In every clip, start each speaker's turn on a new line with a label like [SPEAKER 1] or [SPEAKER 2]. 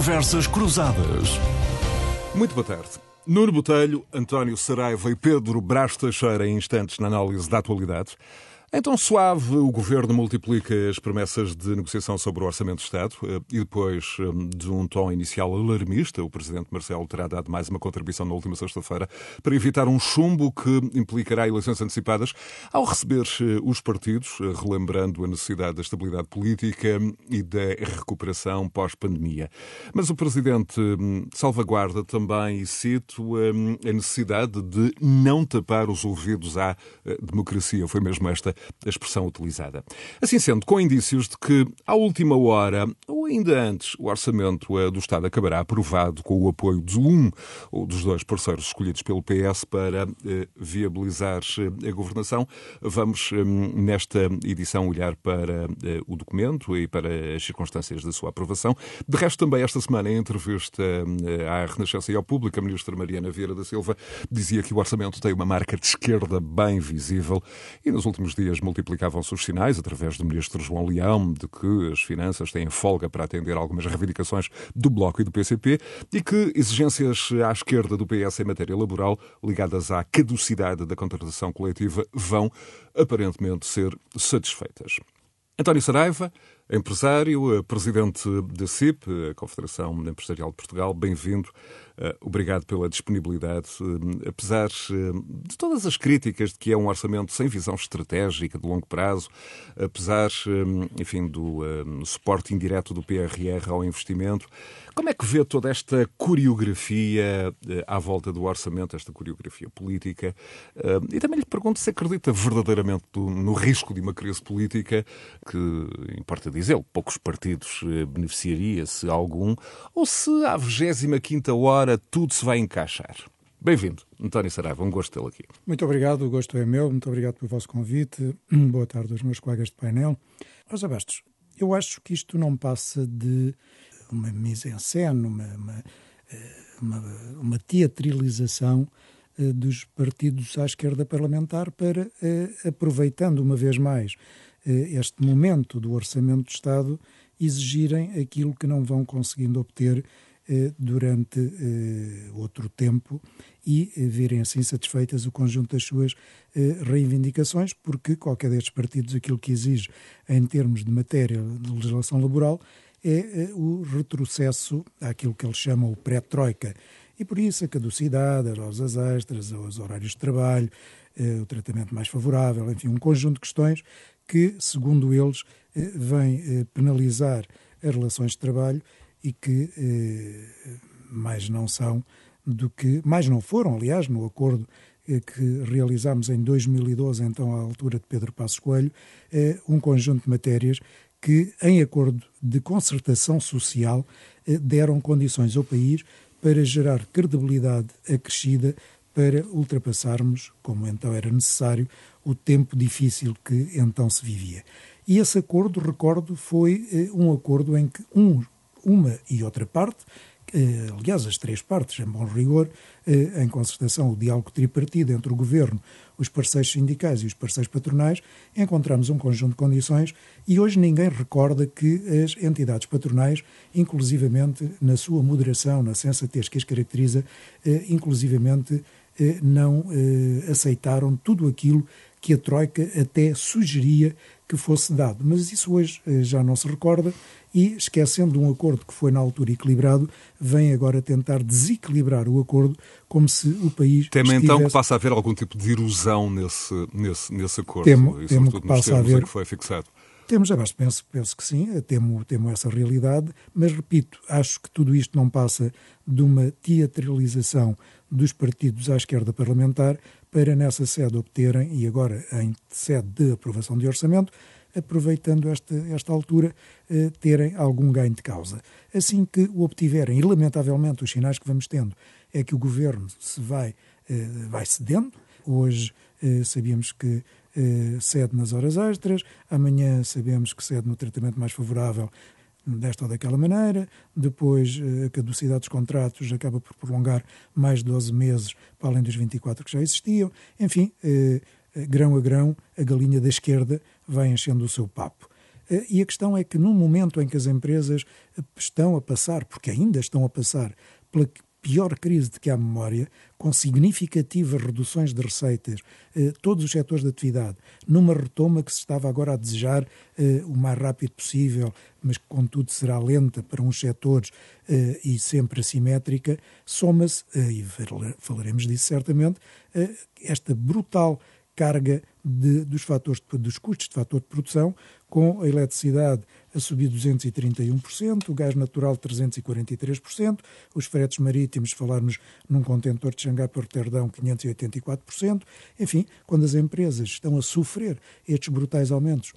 [SPEAKER 1] Conversas Cruzadas.
[SPEAKER 2] Muito boa tarde. Nuno Botelho, António Saraiva e Pedro Brás Teixeira em instantes na análise da atualidade. Então, suave, o Governo multiplica as promessas de negociação sobre o Orçamento de Estado eh, e depois eh, de um tom inicial alarmista, o Presidente Marcelo terá dado mais uma contribuição na última sexta-feira para evitar um chumbo que implicará eleições antecipadas ao receber eh, os partidos, relembrando a necessidade da estabilidade política e da recuperação pós-pandemia. Mas o Presidente hum, salvaguarda também, e cito, hum, a necessidade de não tapar os ouvidos à democracia. Foi mesmo esta a expressão utilizada. Assim sendo, com indícios de que, à última hora, ou ainda antes, o orçamento eh, do Estado acabará aprovado com o apoio de um ou dos dois parceiros escolhidos pelo PS para eh, viabilizar eh, a governação, vamos nesta edição olhar para o documento e para as circunstâncias da sua aprovação. De resto, também esta semana, em entrevista à Renascença e ao público, a ministra Mariana Vieira da Silva dizia que o orçamento tem uma marca de esquerda bem visível e nos últimos dias dias multiplicavam-se os sinais, através do ministro João Leão, de que as finanças têm folga para atender algumas reivindicações do Bloco e do PCP e que exigências à esquerda do PS em matéria laboral, ligadas à caducidade da contratação coletiva, vão aparentemente ser satisfeitas. António Saraiva, empresário, presidente da CIP, a Confederação Empresarial de Portugal, bem-vindo obrigado pela disponibilidade. Eh, apesar eh, de todas as críticas de que é um orçamento sem visão estratégica de longo prazo, apesar, enfim, do suporte indireto do PRR ao investimento, como é que vê toda esta coreografia à volta do orçamento, esta coreografia política? E também lhe pergunto se acredita verdadeiramente no risco de uma crise política, que, importa dizer, poucos partidos beneficiaria, se algum, ou se à 25 hora agora tudo se vai encaixar. Bem-vindo, António Saraiva, um gosto tê-lo aqui.
[SPEAKER 3] Muito obrigado, o gosto é meu, muito obrigado pelo vosso convite. Boa tarde aos meus colegas de painel. Rosa Bastos, eu acho que isto não passa de uma mise-en-scène, uma, uma, eh, uma, uma, teatralização eh, dos partidos à esquerda parlamentar para, eh, aproveitando uma vez mais este momento do Orçamento de Estado, exigirem aquilo que não vão conseguindo obter durante eh, outro tempo e eh, verem assim satisfeitas o conjunto das suas reivindicações, porque qualquer destes partidos aquilo que exige em termos de matéria de legislação laboral é o retrocesso àquilo que eles chamam o pré-troika. E por isso a caducidade, as rosas extras, os horários de trabalho, o tratamento mais favorável, enfim, um conjunto de questões que, segundo eles, vem penalizar as relações de trabalho e que eh, mais não são do que, mais não foram, aliás, no acordo eh, que realizámos em 2012, então à altura de Pedro Passos Coelho, eh, um conjunto de matérias que, em acordo de concertação social, deram condições ao país para gerar credibilidade acrescida para ultrapassarmos, como então era necessário, o tempo difícil que então se vivia. E esse acordo, recordo, foi um acordo em que um uma e outra parte, eh, aliás, as três partes, em bom rigor, eh, em concertação, o diálogo tripartido entre o Governo, os parceiros sindicais e os parceiros patronais, encontramos um conjunto de condições e hoje ninguém recorda que as entidades patronais, inclusivamente na sua moderação, na sensatez que as caracteriza, eh, inclusivamente não aceitaram tudo aquilo que a Troika até sugeria que fosse dado. Mas isso hoje já não se recorda e, esquecendo um acordo que foi na altura equilibrado, vem agora tentar desequilibrar o acordo como se o país.
[SPEAKER 2] Teme estivesse... então que passe a haver algum tipo de erosão nesse, nesse, nesse acordo?
[SPEAKER 3] Temo, e, temo que passe a haver.
[SPEAKER 2] que foi fixado.
[SPEAKER 3] Temos, abaixo, penso, penso que sim, temo, temo essa realidade, mas repito, acho que tudo isto não passa de uma teatralização dos partidos à esquerda parlamentar para nessa sede obterem, e agora em sede de aprovação de orçamento, aproveitando esta, esta altura, eh, terem algum ganho de causa. Assim que o obtiverem, e lamentavelmente os sinais que vamos tendo é que o governo se vai, eh, vai cedendo. Hoje eh, sabíamos que eh, cede nas horas extras, amanhã sabemos que cede no tratamento mais favorável desta ou daquela maneira, depois eh, a caducidade dos contratos acaba por prolongar mais 12 meses para além dos 24 que já existiam. Enfim, eh, grão a grão, a galinha da esquerda vai enchendo o seu papo. E a questão é que, num momento em que as empresas estão a passar, porque ainda estão a passar, pior crise de que há memória, com significativas reduções de receitas, eh, todos os setores de atividade, numa retoma que se estava agora a desejar eh, o mais rápido possível, mas que contudo será lenta para uns setores eh, e sempre assimétrica, soma-se, eh, e falaremos disso certamente, eh, esta brutal carga de, dos fatores dos custos de fator de produção, com a eletricidade a subir 231%, o gás natural 343%, os fretes marítimos, falarmos num contentor de Xangai para Roterdão, 584%. Enfim, quando as empresas estão a sofrer estes brutais aumentos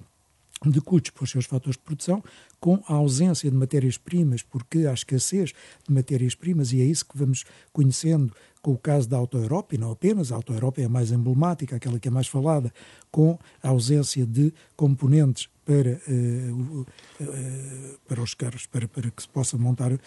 [SPEAKER 3] de custos para os seus fatores de produção, com a ausência de matérias-primas, porque há escassez de matérias-primas, e é isso que vamos conhecendo com o caso da Auto Europa, e não apenas, a Auto Europa é a mais emblemática, aquela que é mais falada, com a ausência de componentes para, uh, uh, para os carros, para, para que se possa montar uh,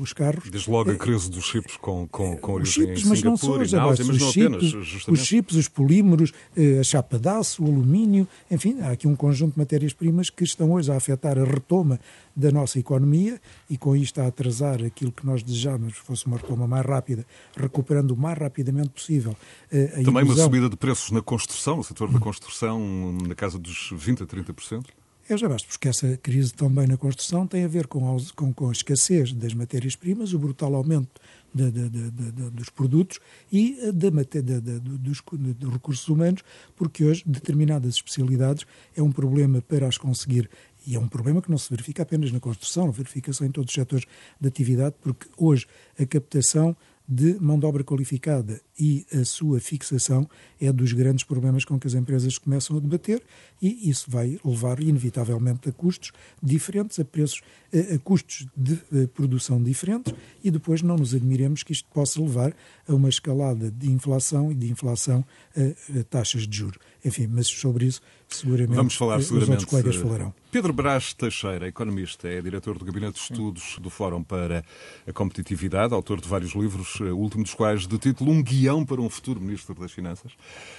[SPEAKER 3] os carros.
[SPEAKER 2] Desde logo a crise dos chips com, com, com origem
[SPEAKER 3] chips, mas não só os, mas os, chips, apenas, os chips, os polímeros, a chapa de aço, o alumínio, enfim, há aqui um conjunto de matérias-primas que estão hoje a afetar a retoma da nossa economia e com isto a atrasar aquilo que nós desejávamos fosse uma retoma mais rápida, recuperando o mais rapidamente possível a
[SPEAKER 2] Também uma subida de preços na construção, no setor da construção, na casa dos 20% a 30%?
[SPEAKER 3] É já basta, porque essa crise também na construção tem a ver com a, com, com a escassez das matérias-primas, o brutal aumento de, de, de, dos produtos e dos, dos recursos humanos, porque hoje determinadas especialidades é um problema para as conseguir. E é um problema que não se verifica apenas na construção, verifica-se em todos os setores de atividade, porque hoje a captação de mão de obra qualificada e a sua fixação é dos grandes problemas com que as empresas começam a debater e isso vai levar inevitavelmente a custos diferentes, a preços, a, custos de a produção diferentes e depois não nos admiremos que isto possa levar a uma escalada de inflação e de inflação a, a taxas de juros. Enfim, mas sobre isso seguramente
[SPEAKER 2] Vamos falar, seguramente,
[SPEAKER 3] os outros colegas falarão.
[SPEAKER 2] Pedro Brás Teixeira, economista, é diretor do Gabinete de Estudos do Fórum para a Competitividade, autor de vários livros, eh, o último dos quais de título Um Guião para um Futuro Ministro das Finanças.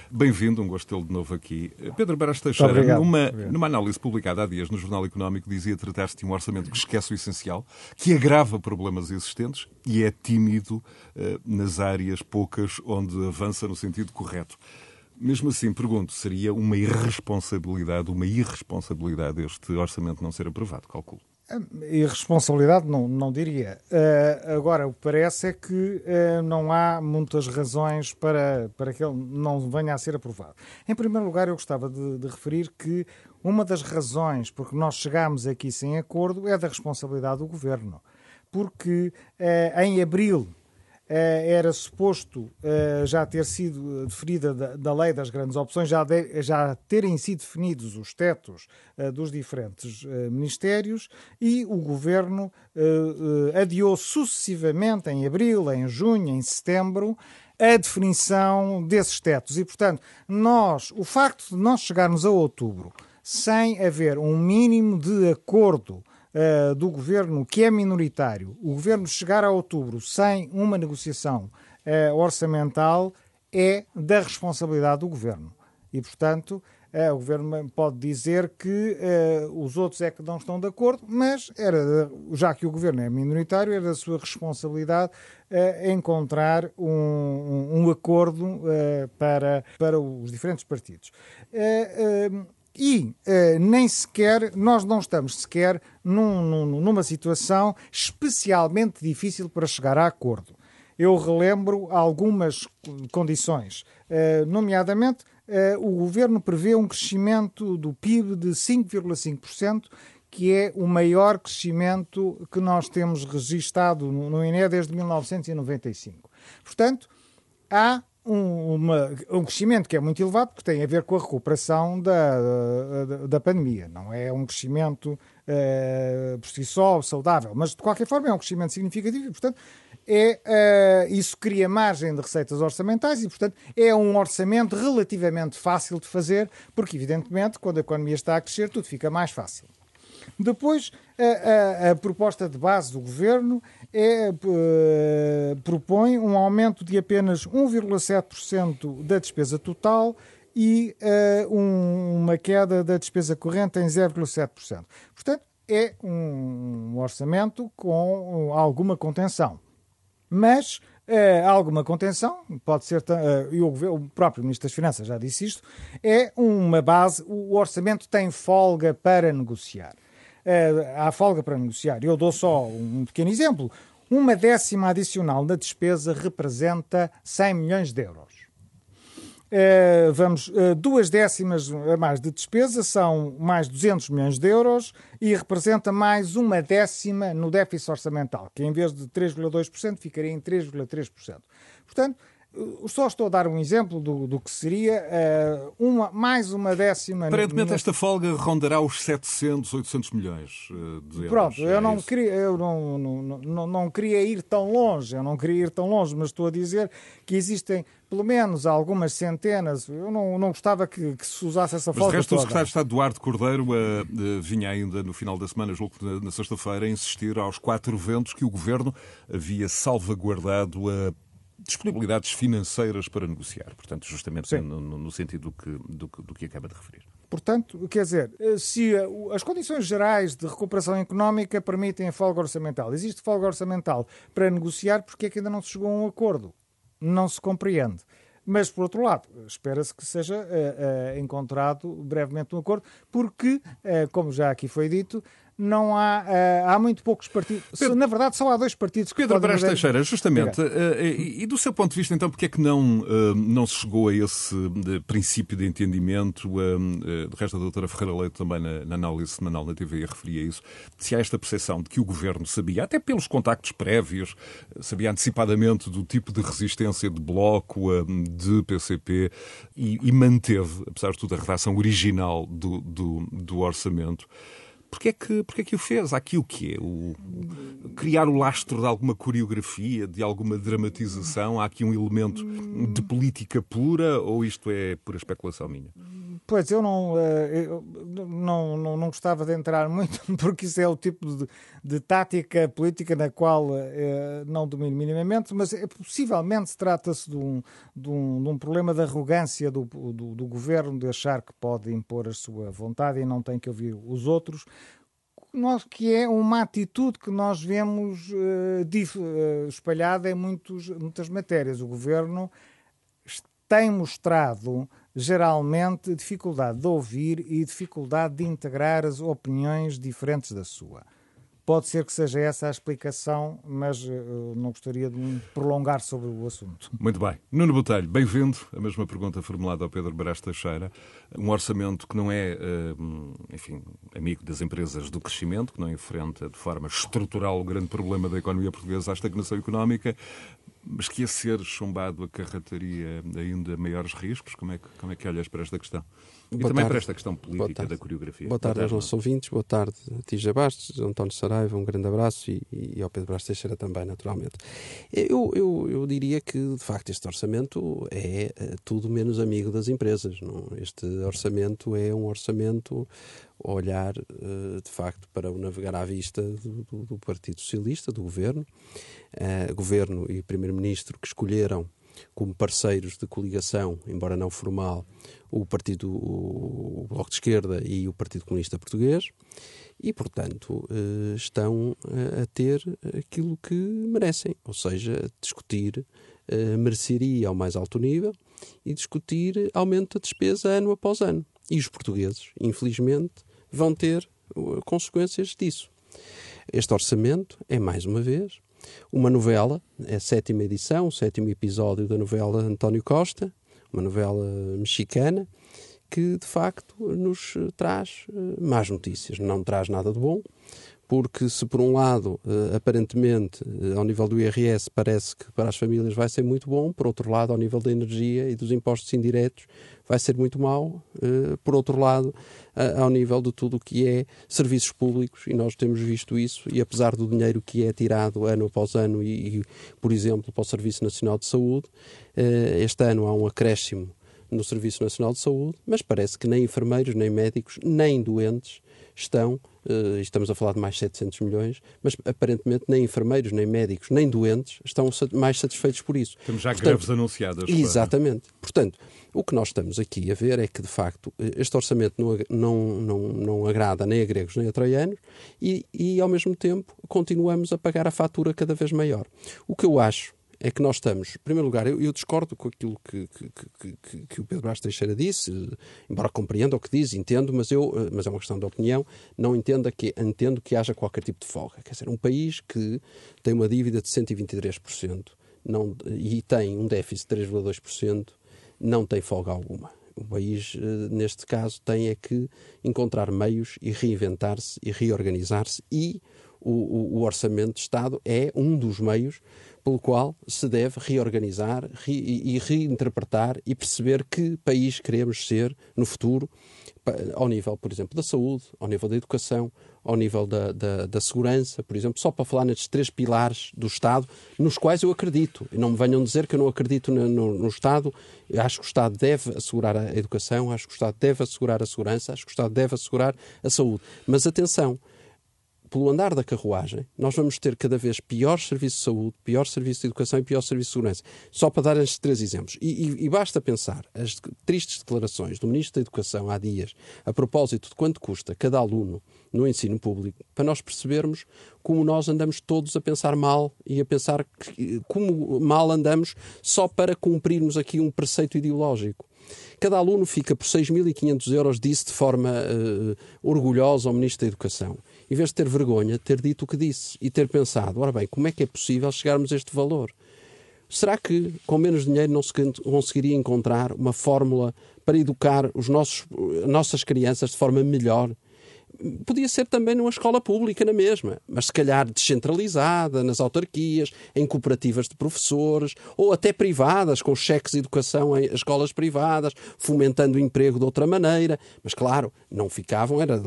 [SPEAKER 2] Bem-vindo, um gosto tê-lo de novo aqui. Eh, Pedro Brás Teixeira, numa, numa análise publicada há dias no Jornal Económico, dizia tratar-se de um orçamento que esquece o essencial, que agrava problemas existentes e é tímido uh, nas áreas poucas onde avança no sentido correto. Mesmo assim, pergunto, seria uma irresponsabilidade, uma irresponsabilidade este orçamento não ser aprovado, calculo?
[SPEAKER 1] Irresponsabilidade, não, não diria. Uh, agora, o que parece é que uh, não há muitas razões para, para que ele não venha a ser aprovado. Em primeiro lugar, eu gostava de, de referir que uma das razões por que nós chegámos aqui sem acordo é da responsabilidade do governo. Porque uh, em abril era suposto eh, já ter sido definida da, lei das grandes opções, já, de, já terem sido definidos os tetos eh, dos diferentes ministérios e o governo adiou sucessivamente em abril, em junho, em setembro a definição desses tetos. E, portanto, nós, o facto de nós chegarmos a outubro sem haver um mínimo de acordo uh, do governo, que é minoritário, o governo chegar a outubro sem uma negociação uh, orçamental é da responsabilidade do governo. E, portanto, uh, o governo pode dizer que os outros é que não estão de acordo, mas era, já que o governo é minoritário, era da sua responsabilidade encontrar um, um, um acordo para, para os diferentes partidos. E uh, nem sequer, nós não estamos sequer num, num, numa situação especialmente difícil para chegar a acordo. Eu relembro algumas condições, uh, nomeadamente uh, o governo prevê um crescimento do PIB de 5,5%, que é o maior crescimento que nós temos registado no, no INE desde 1995. Portanto, há um, uma, um crescimento que é muito elevado, porque tem a ver com a recuperação da, da, da pandemia. Não é um crescimento uh, por si só saudável, mas de qualquer forma é um crescimento significativo e, portanto, é, uh, isso cria margem de receitas orçamentais e, portanto, é um orçamento relativamente fácil de fazer, porque, evidentemente, quando a economia está a crescer, tudo fica mais fácil. Depois, a, a, a, proposta de base do governo é, uh, propõe um aumento de apenas 1,7% da despesa total e uh, um, uma queda da despesa corrente em 0,7%. Portanto, é um orçamento com alguma contenção. Mas uh, alguma contenção, pode ser, uh, e o, o, próprio Ministro das Finanças já disse isto, é uma base, o orçamento tem folga para negociar. Uh, há folga para negociar. Eu dou só um pequeno exemplo. Uma décima adicional na despesa representa 100 milhões de euros. Uh, vamos, uh, duas décimas a mais de despesa são mais 200 milhões de euros e representa mais uma décima no déficit orçamental, que em vez de 3,2% ficaria em 3,3%. Portanto, só estou a dar um exemplo do, do que seria uh, uma, mais uma décima.
[SPEAKER 2] Aparentemente, no... esta folga rondará os 700, 800 milhões uh, de euros.
[SPEAKER 1] Pronto, eu, é não, queria, eu não, não, não, não queria ir tão longe, eu não queria ir tão longe, mas estou a dizer que existem pelo menos algumas centenas. Eu não, não gostava que, que se usasse essa folga.
[SPEAKER 2] Mas de resto,
[SPEAKER 1] toda.
[SPEAKER 2] o secretário de Estado Duarte Cordeiro uh, vinha ainda no final da semana, julgo na, na sexta-feira, a insistir aos quatro ventos que o governo havia salvaguardado a disponibilidades financeiras para negociar. Portanto, justamente no, no, sentido do que, do, do que acaba de referir.
[SPEAKER 1] Portanto, quer dizer, se as condições gerais de recuperação económica permitem a folga orçamental, existe folga orçamental para negociar, porque é que ainda não se chegou a um acordo? Não se compreende. Mas, por outro lado, espera-se que seja uh, uh, encontrado brevemente um acordo, porque, uh, como já aqui foi dito, não há, uh, há muito poucos partidos. Pedro, Na verdade, só há dois partidos que
[SPEAKER 2] Pedro Brás Teixeira, justamente, uh, e, e, do seu ponto de vista, então, porque é que não, uh, não se chegou a esse princípio de entendimento? de resto, a doutora Ferreira Leite também na, na análise semanal na TV referia isso. Se há esta percepção de que o governo sabia, até pelos contactos prévios, sabia antecipadamente do tipo de resistência de bloco, de PCP, e, e manteve, apesar de tudo, a redação original do, do, do orçamento. Porquê é que, porquê é que o fez? Há aqui o quê? O, criar o lastro de alguma coreografia, de alguma dramatização? Há aqui um elemento de política pura ou isto é pura especulação minha?
[SPEAKER 1] Pois, eu não, eh, eu não, não, não gostava de entrar muito, porque isso é o tipo de, de tática política na qual eh, não domino minimamente, mas é, possivelmente trata-se de um, de, um, de um problema de arrogância do, do, do governo, de achar que pode impor a sua vontade e não tem que ouvir os outros, nós, que é uma atitude que nós vemos uh, dif, uh, espalhada em muitos, muitas matérias. O governo tem mostrado geralmente dificuldade de ouvir e dificuldade de integrar as opiniões diferentes da sua. Pode ser que seja essa a explicação, mas uh, não gostaria de me prolongar sobre o assunto.
[SPEAKER 2] Muito bem. Nuno Botelho, bem-vindo. A mesma pergunta formulada ao Pedro Brás Teixeira. Um orçamento que não é, uh, enfim, amigo das empresas do crescimento, que não enfrenta de forma estrutural o grande problema da economia portuguesa, a estagnação económica, mas que a ser chumbado acarretaria ainda maiores riscos? Como é que, como é que olhas para esta questão? E boa também tarde. para esta questão política da coreografia.
[SPEAKER 4] Boa tarde, boa tarde aos nossos ouvintes, boa tarde a Tija Bastos, António Saraiva, um grande abraço e, e ao Pedro Brás Teixeira também, naturalmente. Eu, eu, eu diria que, de facto, este orçamento é, é tudo menos amigo das empresas. Não? Este orçamento é um orçamento olhar, eh, de facto, para o navegar à vista do, do, do Partido Socialista, do Governo, uh, Governo e Primeiro-Ministro que escolheram como parceiros de coligação, embora não formal, o Partido o Bloco de Esquerda e o Partido Comunista Português, e, portanto, eh, estão a ter aquilo que merecem, ou seja, discutir mereceria ao mais alto nível e discutir aumento da despesa ano após ano. E os portugueses, infelizmente, vão ter consequências disso. Este orçamento é, mais uma vez, uma novela, é a sétima edição, o sétimo episódio da novela António Costa, uma novela mexicana, que de facto nos traz uh, más notícias. Não traz nada de bom, porque se por um lado, uh, aparentemente, ao nível do IRS parece que para as famílias vai ser muito bom, por outro lado, ao nível da energia e dos impostos indiretos, vai ser muito mau. Uh, por outro lado, ao nível de tudo o que é serviços públicos, e nós temos visto isso, e apesar do dinheiro que é tirado ano após ano, e, e por exemplo, para o Serviço Nacional de Saúde, uh, este ano há um acréscimo no Serviço Nacional de Saúde, mas parece que nem enfermeiros, nem médicos, nem doentes estão, uh, estamos a falar de mais 700 milhões, mas aparentemente nem enfermeiros, nem médicos, nem doentes estão mais satisfeitos por isso.
[SPEAKER 2] Temos já
[SPEAKER 4] Portanto,
[SPEAKER 2] greves anunciadas.
[SPEAKER 4] Exatamente. Para... Portanto, o que nós estamos aqui a ver é que, de facto, este orçamento não, não, não, não agrada nem a gregos nem a troianos e, e, ao mesmo tempo, continuamos a pagar a fatura cada vez maior. O que eu acho é que nós estamos, em primeiro lugar, eu, eu discordo com aquilo que, que, que, que, o Pedro Brás Teixeira disse, embora compreenda o que diz, entendo, mas, eu, mas é uma questão de opinião, não entendo que, entendo que haja qualquer tipo de folga. Quer dizer, um país que tem uma dívida de 123% não, e tem um déficit de 3,2%, não tem folga alguma. O país, eh, neste caso, tem é que encontrar meios e reinventar-se e reorganizar-se e o, o, o Orçamento de Estado é um dos meios pelo qual se deve reorganizar e reinterpretar e perceber que país queremos ser no futuro, ao nível, por exemplo, da saúde, ao nível da educação, ao nível da, da, da, segurança, por exemplo, só para falar nestes três pilares do Estado, nos quais eu acredito. E não me venham dizer que eu não acredito no, no, no, Estado. Eu acho que o Estado deve assegurar a educação, acho que o Estado deve assegurar a segurança, acho que o Estado deve assegurar a saúde. Mas atenção, pelo andar da carruagem, nós vamos ter cada vez pior serviço de saúde, pior serviço de educação e pior serviço de segurança. Só para dar estes três exemplos. E, e, e, basta pensar as tristes declarações do Ministro da Educação há dias a propósito de quanto custa cada aluno no ensino público, para nós percebermos como nós andamos todos a pensar mal e a pensar que, como mal andamos só para cumprirmos aqui um preceito ideológico. Cada aluno fica por 6.500 euros, disse de forma uh, orgulhosa ao Ministro da Educação em vez de ter vergonha, ter dito o que disse e ter pensado: ora bem, como é que é possível chegarmos a este valor? Será que com menos dinheiro não se conseguiria encontrar uma fórmula para educar os nossos, nossas crianças de forma melhor podia ser também numa escola pública na mesma, mas se calhar descentralizada, nas autarquias, em cooperativas de professores, ou até privadas, com cheques de educação em escolas privadas, fomentando o emprego de outra maneira. Mas claro, não ficavam, era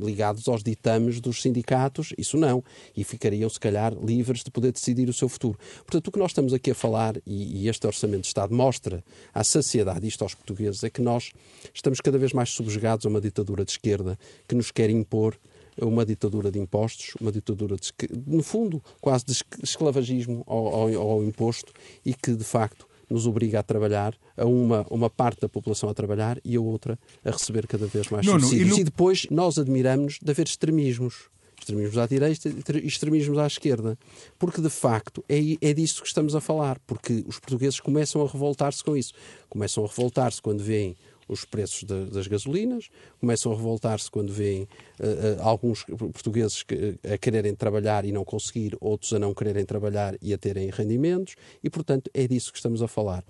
[SPEAKER 4] ligados aos ditames dos sindicatos, isso não, e ficariam se calhar livres de poder decidir o seu futuro. Portanto, o que nós estamos aqui a falar, e, e este Orçamento de Estado mostra à sociedade, isto aos portugueses, é que nós estamos cada vez mais subjugados a uma ditadura de esquerda que nos quer impor uma ditadura de impostos, uma ditadura, de, no fundo, quase de esclavagismo ao, ao, ao, imposto e que, de facto, nos obriga a trabalhar, a uma, uma parte da população a trabalhar e a outra a receber cada vez mais não, subsídios. Não, e, no... e depois nós admiramos de haver extremismos extremismos à direita e extremismos à esquerda. Porque, de facto, é, é disso que estamos a falar. Porque os portugueses começam a revoltar-se com isso. Começam a revoltar-se quando veem os preços de, das gasolinas, começam a revoltar-se quando veem uh, uh, alguns portugueses que, a quererem trabalhar e não conseguir, outros a não quererem trabalhar e a terem rendimentos, e portanto é disso que estamos a falar.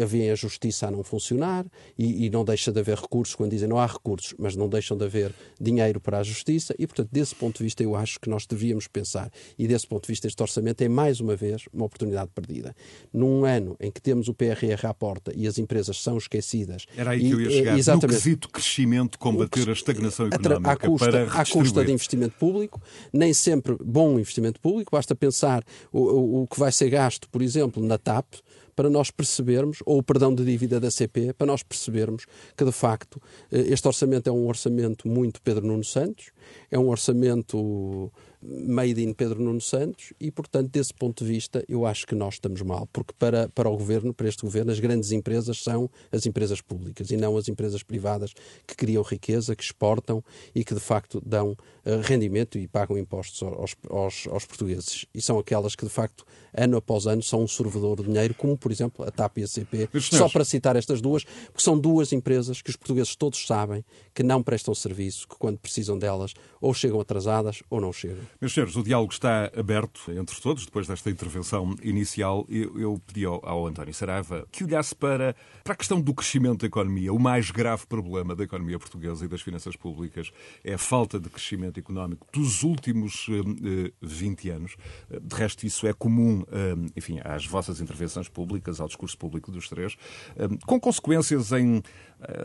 [SPEAKER 4] Havia a justiça a não funcionar e, e, não deixa de haver recursos quando dizem não há recursos, mas não deixam de haver dinheiro para a justiça, e portanto, desse ponto de vista, eu acho que nós devíamos pensar, e desse ponto de vista, este orçamento é mais uma vez uma oportunidade perdida. Num ano em que temos o PRR à porta e as empresas são esquecidas.
[SPEAKER 2] Era aí que eu ia chegar. Exatamente. No quesito crescimento, combater a estagnação económica
[SPEAKER 4] à custa, para à custa de investimento público, nem sempre bom investimento público, basta pensar o, o, o que vai ser gasto, por exemplo, na TAP, para nós percebermos, ou o perdão de dívida da CP, para nós percebermos que, de facto, eh, este orçamento é um orçamento muito Pedro Nuno Santos, é um orçamento made in Pedro Nuno Santos e, portanto, desse ponto de vista, eu acho que nós estamos mal, porque para, para o governo, para este governo, as grandes empresas são as empresas públicas e não as empresas privadas que criam riqueza, que exportam e que, de facto, dão uh, rendimento e pagam impostos aos, aos, aos, portugueses. E são aquelas que, de facto, ano após ano, são um sorvedor de dinheiro, como, por exemplo, a TAP e a CP, só para citar estas duas, porque são duas empresas que os portugueses todos sabem que não prestam serviço, que quando precisam delas ou chegam atrasadas ou não chegam.
[SPEAKER 2] Meus senhores, o diálogo está aberto entre todos, depois desta intervenção inicial. Eu, eu pedi ao, ao, António Saraiva que olhasse para, para a questão do crescimento da economia. O mais grave problema da economia portuguesa e das finanças públicas é a falta de crescimento económico dos últimos eh, 20 anos. De resto, isso é comum, eh, enfim, às vossas intervenções públicas públicas, ao discurso público dos três, com consequências em,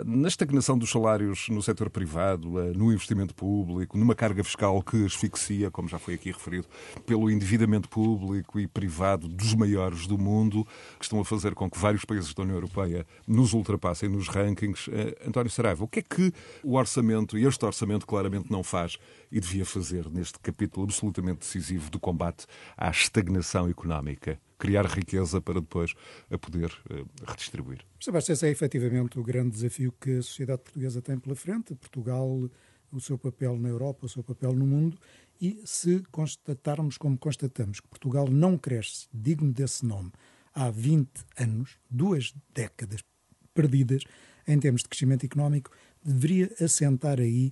[SPEAKER 2] na estagnação dos salários no setor privado, no investimento público, numa carga fiscal que asfixia, como já foi aqui referido, pelo endividamento público e privado dos maiores do mundo, que estão a fazer com que vários países da União Europeia nos ultrapassem nos rankings. António Saraiva, o que é que o orçamento, este orçamento claramente não faz e devia fazer neste capítulo absolutamente decisivo do combate à estagnação económica? Criar riqueza para depois a poder uh, redistribuir.
[SPEAKER 3] Sebastião, esse é efetivamente o grande desafio que a sociedade portuguesa tem pela frente. Portugal, o seu papel na Europa, o seu papel no mundo, e se constatarmos como constatamos que Portugal não cresce, digno desse nome, há 20 anos, duas décadas perdidas em termos de crescimento económico, deveria assentar aí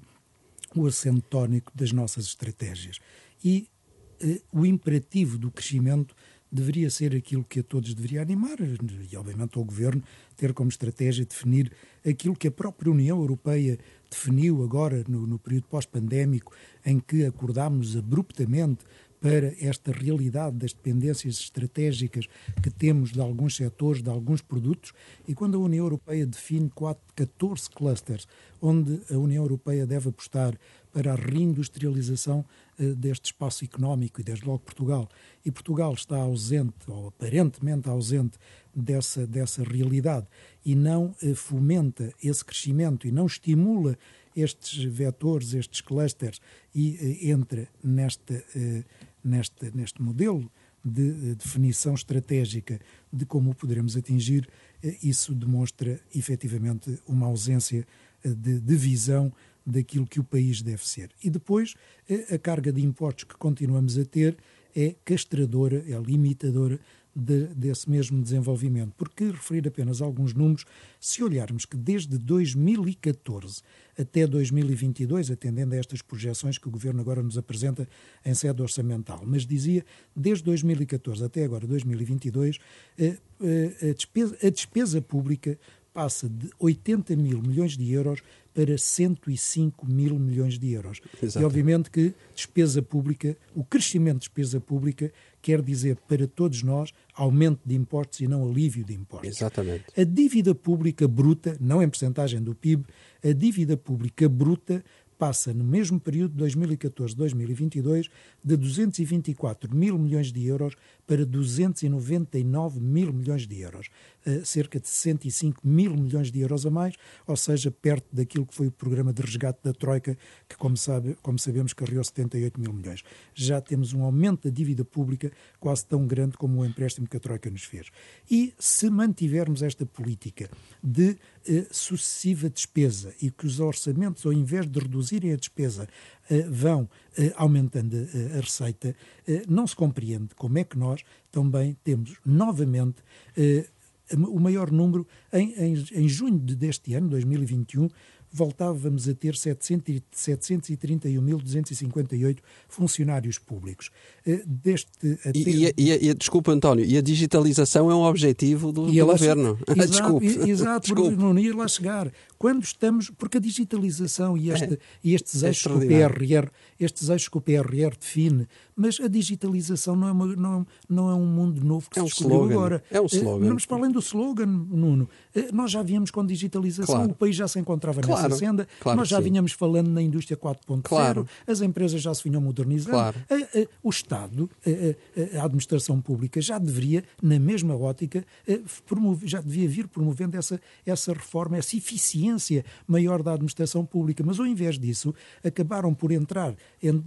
[SPEAKER 3] o acento tónico das nossas estratégias. E eh, o imperativo do crescimento deveria ser aquilo que a todos deveria animar, e obviamente ao Governo ter como estratégia definir aquilo que a própria União Europeia definiu agora no, no período pós-pandémico, em que acordámos abruptamente para esta realidade das dependências estratégicas que temos de alguns setores, de alguns produtos, e quando a União Europeia define 14 clusters onde a União Europeia deve apostar para a reindustrialização uh, deste espaço económico e desde logo Portugal. E Portugal está ausente, ou aparentemente ausente, dessa, dessa realidade e não uh, fomenta esse crescimento e não estimula estes vetores, estes clusters e uh, entra nesta neste, neste modelo de, de definição estratégica de como o poderemos atingir, eh, isso demonstra efetivamente uma ausência eh, de, de visão daquilo que o país deve ser. E depois, eh, a carga de impostos que continuamos a ter é castradora, é limitadora de, desse mesmo desenvolvimento. Porque referir apenas alguns números, se olharmos que desde 2014 até 2022, atendendo a estas projeções que o Governo agora nos apresenta em sede orçamental, mas dizia desde 2014 até agora 2022, a, eh, eh, a, despesa, a despesa pública passa de 80 mil milhões de euros para 105 mil milhões de euros. Exato. E obviamente que despesa pública, o crescimento de despesa pública quer dizer para todos nós aumento de impostos e não alívio de impostos.
[SPEAKER 4] Exatamente.
[SPEAKER 3] A dívida pública bruta, não em percentagem do PIB, a dívida pública bruta passa no mesmo período, 2014-2022, de 224 mil milhões de euros para 299 mil milhões de euros, cerca de 65 mil milhões de euros a mais, ou seja, perto daquilo que foi o programa de resgate da Troika, que, como, sabe, como sabemos, carregou 78 mil milhões. Já temos um aumento da dívida pública quase tão grande como o empréstimo que a Troika nos fez. E se mantivermos esta política de eh, sucessiva despesa e que os orçamentos, ao invés de reduzirem a despesa, eh, vão eh, aumentando a receita, não se compreende como é que nós também temos novamente o maior número em, em, em junho deste ano, 2021, voltávamos a ter 731.258 funcionários públicos.
[SPEAKER 4] Eh, deste, e, e, e, desculpa, António, e a digitalização é um objetivo do, do governo.
[SPEAKER 3] Exato, desculpe. Exato, desculpe. não ia lá chegar. Quando estamos, porque a digitalização e, este, é, e estes é eixos que o PRR, estes eixos que o PRR define, mas a digitalização não é, uma, não, não é um mundo novo que é se um descobriu slogan. agora.
[SPEAKER 4] É um eh, slogan.
[SPEAKER 3] Mas para além do slogan, Nuno, eh, nós já víamos com digitalização, claro. o país já se encontrava claro. nessa senda, claro nós já vínhamos falando na indústria 4.0, claro. as empresas já se vinham modernizando, claro. o Estado, a, a, administração pública já deveria, na mesma ótica, eh, promover, já devia vir promovendo essa, essa reforma, essa eficiência maior da administração pública, mas ao invés disso, acabaram por entrar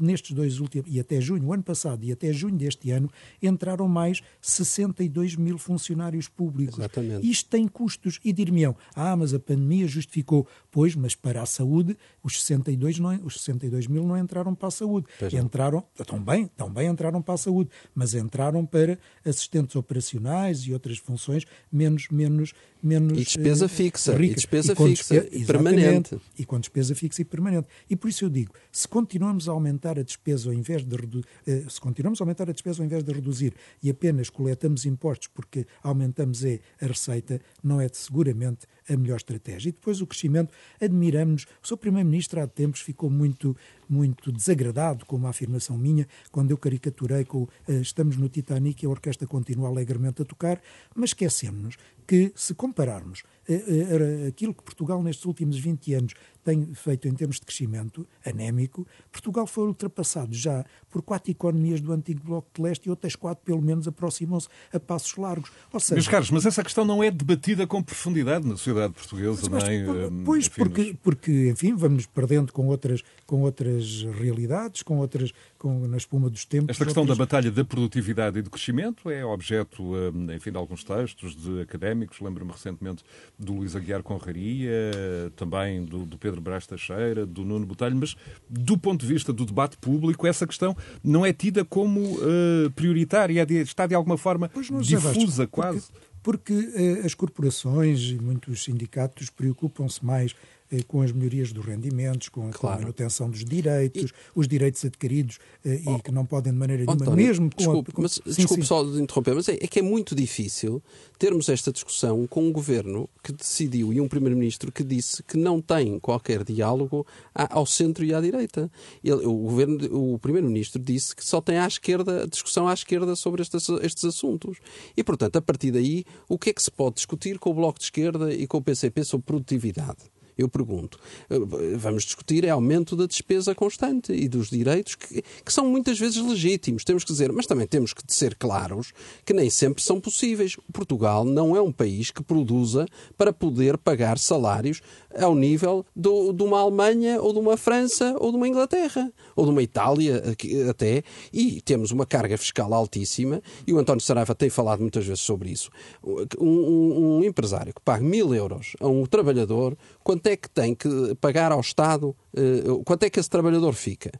[SPEAKER 3] nestes dois últimos, e até junho, o ano passado e até junho deste ano, entraram mais 62 mil funcionários públicos.
[SPEAKER 4] Exatamente.
[SPEAKER 3] Isto tem custos. E dir-me-ão, ah, mas a pandemia justificou. Pois, mas para a saúde, os 62, não, os 62 mil não entraram para a saúde. Pois entraram, também, também entraram para a saúde, mas entraram para assistentes operacionais e outras funções menos, menos, menos
[SPEAKER 4] e despesa
[SPEAKER 3] uh,
[SPEAKER 4] fixa
[SPEAKER 3] ricas.
[SPEAKER 4] e despesa
[SPEAKER 3] e
[SPEAKER 4] fixa e permanente.
[SPEAKER 3] E com despesa fixa e permanente. E por isso eu digo, se continuamos a aumentar a despesa ao invés de eh, se continuamos a aumentar a despesa ao invés de reduzir e apenas coletamos impostos porque aumentamos é a receita, não é seguramente a melhor estratégia. E depois o crescimento, admiramos-nos. O seu Primeiro-Ministro há tempos ficou muito, muito desagradado com uma afirmação minha, quando eu caricaturei com uh, estamos no Titanic e a orquestra continua alegremente a tocar, mas esquecemos-nos que, se compararmos uh, aquilo que Portugal nestes últimos 20 anos tem feito em termos de crescimento anémico, Portugal foi ultrapassado já por quatro economias do antigo Bloco de Leste e outras quatro, pelo menos, aproximam-se a passos largos.
[SPEAKER 2] Ou seja, Meus caros, mas essa questão não é debatida com profundidade na sociedade portuguesa,
[SPEAKER 3] mas,
[SPEAKER 2] nem,
[SPEAKER 3] Pois, enfim, porque, porque, enfim, vamos perdendo com outras, com outras realidades, com outras, com, na espuma dos tempos.
[SPEAKER 2] Esta questão
[SPEAKER 3] outras...
[SPEAKER 2] da batalha da produtividade e do crescimento é objeto, hum, enfim, de alguns textos de académicos. Lembro-me recentemente do Luís Aguiar Conraria, também do, do Pedro Brás Teixeira, do Nuno Botelho, mas do ponto de vista do debate público, essa questão não é tida como uh, prioritária, é está de alguma forma difusa, quase.
[SPEAKER 3] Porque, porque uh, as corporações e muitos sindicatos preocupam-se mais eh, com as melhorias dos rendimentos, com a claro. manutenção dos direitos, e... os direitos adquiridos eh, oh, e que não podem de maneira nenhuma, António, mesmo com
[SPEAKER 4] desculpe,
[SPEAKER 3] a... Com...
[SPEAKER 4] Mas, sim, desculpe sim. só de interromper, mas é, é, que é muito difícil termos esta discussão com um governo que decidiu e um primeiro-ministro que disse que não tem qualquer diálogo ao centro e à direita. Ele, o governo, o primeiro-ministro disse que só tem à esquerda, discussão à esquerda sobre estes, estes assuntos. E, portanto, a partir daí, o que é que se pode discutir com o Bloco de Esquerda e com o PCP sobre produtividade? Eu pergunto, eh, vamos discutir é aumento da despesa constante e dos direitos que, que, são muitas vezes legítimos, temos que dizer, mas também temos que ser claros que nem sempre são possíveis. Portugal não é um país que produza para poder pagar salários ao nível do, de uma Alemanha ou de uma França ou de uma Inglaterra ou de uma Itália até, e temos uma carga fiscal altíssima, e o António Saraiva tem falado muitas vezes sobre isso. Um, um, um empresário que paga mil euros a um trabalhador, quanto é que tem que pagar ao Estado? Uh, quanto é que esse trabalhador fica?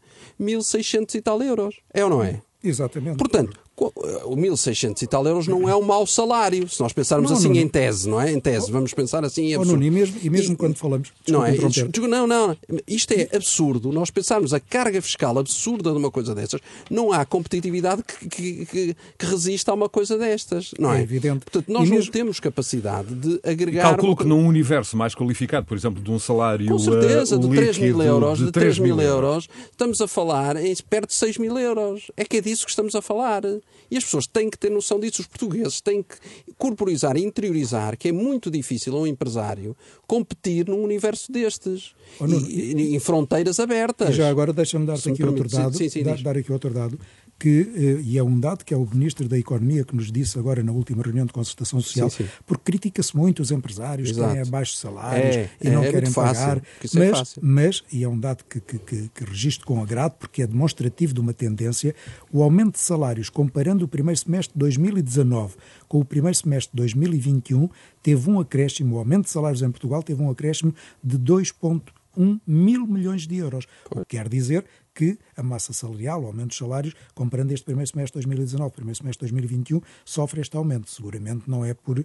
[SPEAKER 4] 1.600 e tal euros. É ou não é?
[SPEAKER 3] Exatamente.
[SPEAKER 4] Portanto, o 1.600 e tal euros não é um mau salário, se nós pensarmos não, assim não, em tese, não é? Em tese, vamos pensar assim em
[SPEAKER 3] absurdo. Oh, Nuno, e mesmo, e mesmo e, quando falamos...
[SPEAKER 4] Não, é, não, não, isto é absurdo. Nós pensarmos a carga fiscal absurda de uma coisa destas, não há competitividade que, que, que, que resista a uma coisa destas, não é?
[SPEAKER 3] É evidente.
[SPEAKER 4] Portanto, nós e não mesmo... temos capacidade de agregar...
[SPEAKER 2] Calculo que num universo mais qualificado, por exemplo, de um salário
[SPEAKER 4] Com certeza, uh, de 3 mil euros, de 3 mil euros, estamos a falar em perto de 6 mil euros. É que é disso que estamos a falar. E as pessoas têm que ter noção disso. Os portugueses têm que corporizar e interiorizar que é muito difícil a um empresário competir num universo destes. Oh, e, e, em fronteiras abertas.
[SPEAKER 3] E já agora deixa-me dar-te aqui outro dado. Sim, sim, dar, dar aqui outro dado que, eh, e é um dado que é o Ministro da Economia que nos disse agora na última reunião de concertação social, sim, sim. porque critica-se muito os empresários Exato. que têm abaixos salários é, e não é, querem é pagar. Fácil, mas, é mas, e é um dado que, que, que, que registro com agrado, porque é demonstrativo de uma tendência, o aumento de salários, comparando o primeiro semestre de 2019 com o primeiro semestre de 2021, teve um acréscimo, o aumento de salários em Portugal teve um acréscimo de 2,1 mil milhões de euros. O que quer dizer que a massa salarial, o aumento dos salários, comparando este primeiro semestre de 2019, primeiro semestre de 2021, sofre este aumento. Seguramente não é por eh,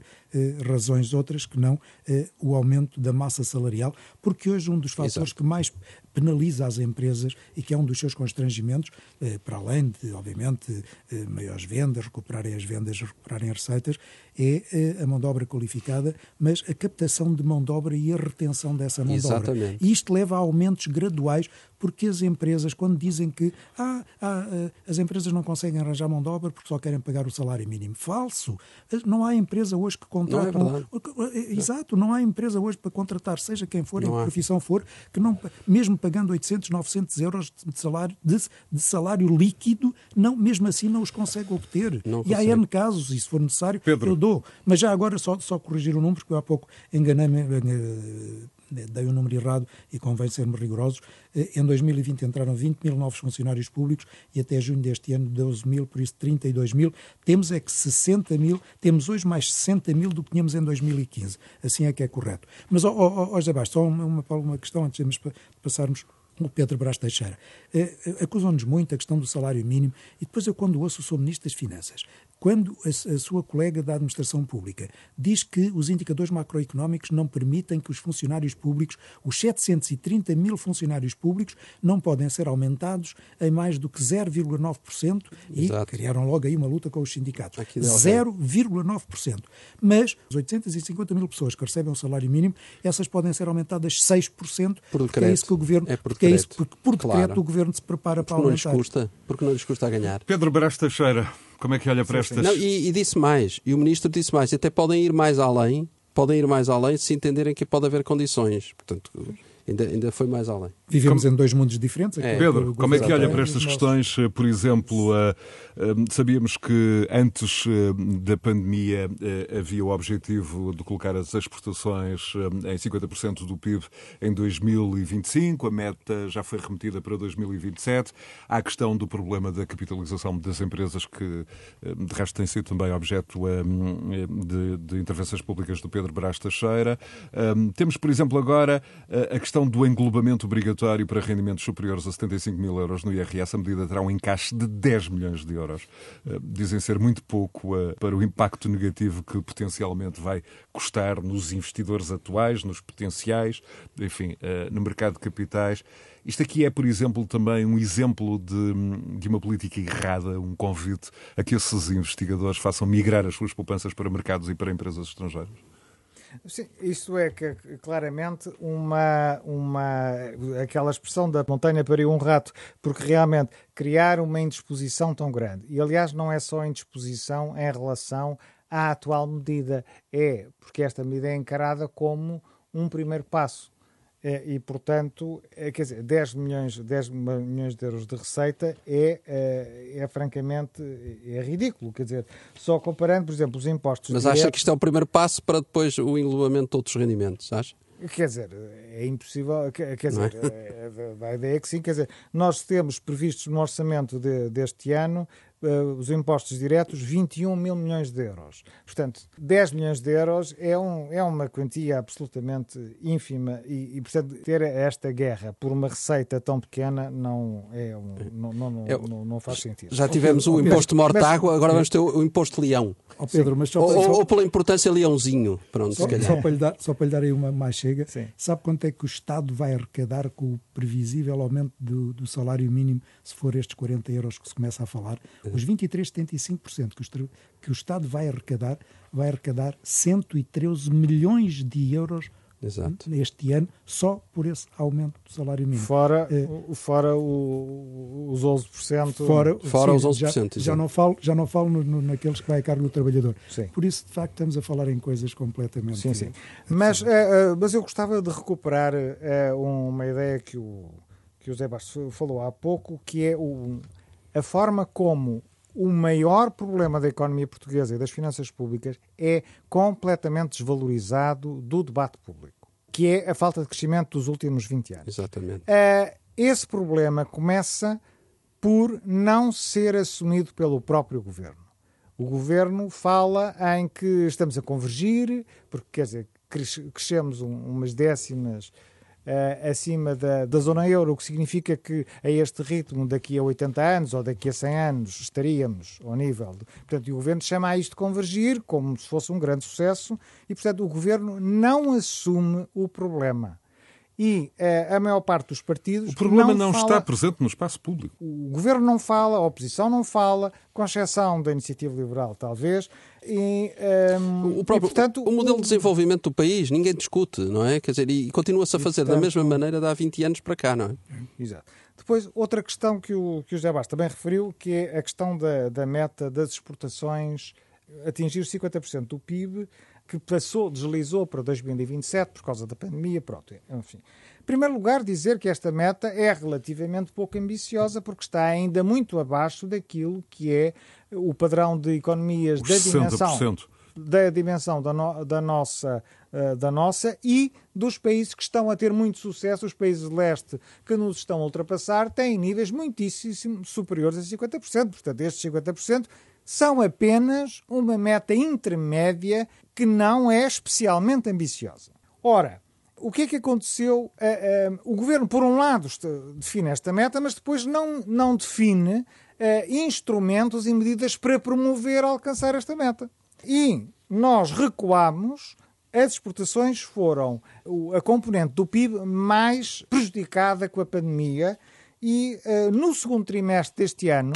[SPEAKER 3] razões outras que não eh, o aumento da massa salarial, porque hoje um dos fatores Exato. que mais penaliza as empresas e que é um dos seus constrangimentos, eh, para além de, obviamente, eh, maiores vendas, recuperarem as vendas, recuperarem as receitas, é eh, a mão de obra qualificada, mas a captação de mão de obra e a retenção dessa mão
[SPEAKER 4] Exatamente.
[SPEAKER 3] de obra. E isto leva a aumentos graduais, porque as empresas, quando dizem que ah, ah, ah, as empresas não conseguem arranjar mão de obra porque só querem pagar o salário mínimo. Falso. Não há empresa hoje que contrata. Não é Exato, não há empresa hoje para contratar, seja quem for, não em que profissão for, que não, mesmo pagando 800, 900 euros de salário, de, de salário líquido, não, mesmo assim não os consegue obter. Não e consegue. há N casos, e se for necessário, Pedro. eu dou. Mas já agora, só, só corrigir o número, porque eu há pouco enganei-me eh, dei o um número errado e convém sermos rigorosos. Eh, em 2020 entraram 20 mil novos funcionários públicos e até junho deste ano 12 mil, por isso 32 mil. Temos é que 60 mil, temos hoje mais 60 mil do que tínhamos em 2015. Assim é que é correto. Mas, ó, ó, ó José Bastos, só uma, uma, questão antes de passarmos o Pedro Brás Teixeira. Eh, acusam-nos muito a questão do salário mínimo e depois eu, quando ouço, sou Ministro das Finanças quando a, a, sua colega da administração pública diz que os indicadores macroeconómicos não permitem que os funcionários públicos, os 730 mil funcionários públicos, não podem ser aumentados em mais do que 0,9% e Exato. criaram logo aí uma luta com os sindicatos. 0,9%. Mas as 850 mil pessoas que recebem o salário mínimo, essas podem ser aumentadas 6%,
[SPEAKER 4] por
[SPEAKER 3] porque é isso que o governo,
[SPEAKER 4] é por
[SPEAKER 3] porque
[SPEAKER 4] decreto.
[SPEAKER 3] é isso, porque por decreto claro. o governo se prepara
[SPEAKER 4] porque
[SPEAKER 3] para aumentar.
[SPEAKER 4] Não lhes custa, porque não lhes custa a ganhar.
[SPEAKER 2] Pedro Brás Teixeira, como é que olha para estas...
[SPEAKER 4] Não, e, e, disse mais, e o ministro disse mais, e até podem ir mais além, podem ir mais além se entenderem que pode haver condições. Portanto, ainda, ainda foi mais além.
[SPEAKER 3] Vivemos como... em dois mundos diferentes.
[SPEAKER 2] É. Pedro, como é que olha para estas questões? Por exemplo, uh, uh, sabíamos que antes da pandemia havia o objetivo de colocar as exportações em 50% do PIB em 2025, a meta já foi remetida para 2027. Há a questão do problema da capitalização das empresas, que de resto tem sido também objeto de, de intervenções públicas do Pedro Brás Teixeira. Temos, por exemplo, agora a questão do englobamento obrigatório para rendimentos superiores a 75 mil euros no IRS. A medida terá um encaixe de 10 milhões de euros. Eh, dizem ser muito pouco eh, para o impacto negativo que potencialmente vai custar nos investidores atuais, nos potenciais, enfim, eh, no mercado de capitais. Isto aqui é, por exemplo, também um exemplo de, de uma política errada, um convite a que esses investigadores façam migrar as suas poupanças para mercados e para empresas estrangeiras?
[SPEAKER 1] Sim, isso é que, claramente uma, uma aquela expressão da montanha pariu um rato, porque realmente criar uma indisposição tão grande, e aliás não é só indisposição em relação à atual medida, é porque esta medida é encarada como um primeiro passo e, portanto, é, quer dizer, 10 milhões, 10 milhões de euros de receita é, é, é, francamente é ridículo. Quer dizer, só comparando, por exemplo, os impostos.
[SPEAKER 4] Mas acha que isto é o primeiro passo para depois o englobamento de outros rendimentos, acha?
[SPEAKER 1] Quer dizer, é impossível. Quer, dizer, é? a ideia é que sim. Quer dizer, nós temos previstos no orçamento de, deste ano uh, os impostos diretos 21 mil milhões de euros. Portanto, 10 milhões de euros é, um, é uma quantia absolutamente ínfima e, e, portanto, ter esta guerra por uma receita tão pequena não, é um, não, não, não, não, não, faz sentido.
[SPEAKER 4] Já tivemos o imposto mortágua, agora vamos ter o imposto leão.
[SPEAKER 3] Oh Pedro, mas só,
[SPEAKER 4] ou,
[SPEAKER 3] só,
[SPEAKER 4] ou, pela importância leãozinho. Pronto,
[SPEAKER 3] só, só, para lhe dar, só para lhe dar aí uma mais chega, Sim. sabe quanto é que o Estado vai arrecadar com o previsível aumento do, do salário mínimo, se for estes 40 euros que se começa a falar? Os 23,75% que, os, que o Estado vai arrecadar, vai arrecadar 113 milhões de euros Exato. este ano só por esse aumento do salário mínimo.
[SPEAKER 1] Fora, é, fora o, os 11%.
[SPEAKER 4] Fora, fora sim, os
[SPEAKER 3] 11%. Já, já, não falo, já não falo no, no, naqueles que vai a cargo do trabalhador. Sim. Por isso, de facto, estamos a falar em coisas completamente...
[SPEAKER 1] Sim, sim. Mas, uh, mas eu gostava de recuperar uh, uma ideia que o, que o Zé Bastos falou há pouco, que é o, a forma como o maior problema da economia portuguesa e das finanças públicas é completamente desvalorizado do debate público, que é a falta de crescimento dos últimos 20 anos.
[SPEAKER 4] Exatamente.
[SPEAKER 1] Uh, esse problema começa por não ser assumido pelo próprio governo. O governo fala em que estamos a convergir, porque quer dizer, crescemos um, umas décimas uh, acima da, da zona euro, o que significa que a este ritmo, daqui a 80 anos ou daqui a 100 anos, estaríamos ao nível. De, portanto, o governo chama a isto de convergir como se fosse um grande sucesso e, portanto, o governo não assume o problema e uh, a maior parte dos partidos.
[SPEAKER 2] O problema
[SPEAKER 1] não,
[SPEAKER 2] não fala, está presente no espaço público.
[SPEAKER 1] O governo não fala, a oposição não fala, com exceção da iniciativa liberal, talvez. E, um,
[SPEAKER 4] ehm, o, próprio, e, portanto, o modelo de desenvolvimento do país, ninguém discute, não é? Quer dizer, e continua-se a fazer portanto, da mesma maneira de há 20 anos para cá, não é?
[SPEAKER 1] Exato. Depois, outra questão que o, que o José Bastos também referiu, que é a questão da, da meta das exportações atingir 50% do PIB que passou, deslizou para 2027 por causa da pandemia, pronto, enfim. Em primeiro lugar, dizer que esta meta é relativamente pouco ambiciosa porque está ainda muito abaixo daquilo que é o padrão de economias da dimensão da dimensão da, no, da, nossa, uh, da nossa e dos países que estão a ter muito sucesso, os países de leste que nos estão a ultrapassar, têm níveis muitíssimo superiores a 50%. Portanto, estes 50% são apenas uma meta intermédia que não é especialmente ambiciosa. Ora, o que é que aconteceu? O governo, por um lado, define esta meta, mas depois não, não define instrumentos e medidas para promover alcançar esta meta. E nós recuamos as exportações foram a componente do PIB mais prejudicada com a pandemia e uh, no segundo trimestre deste ano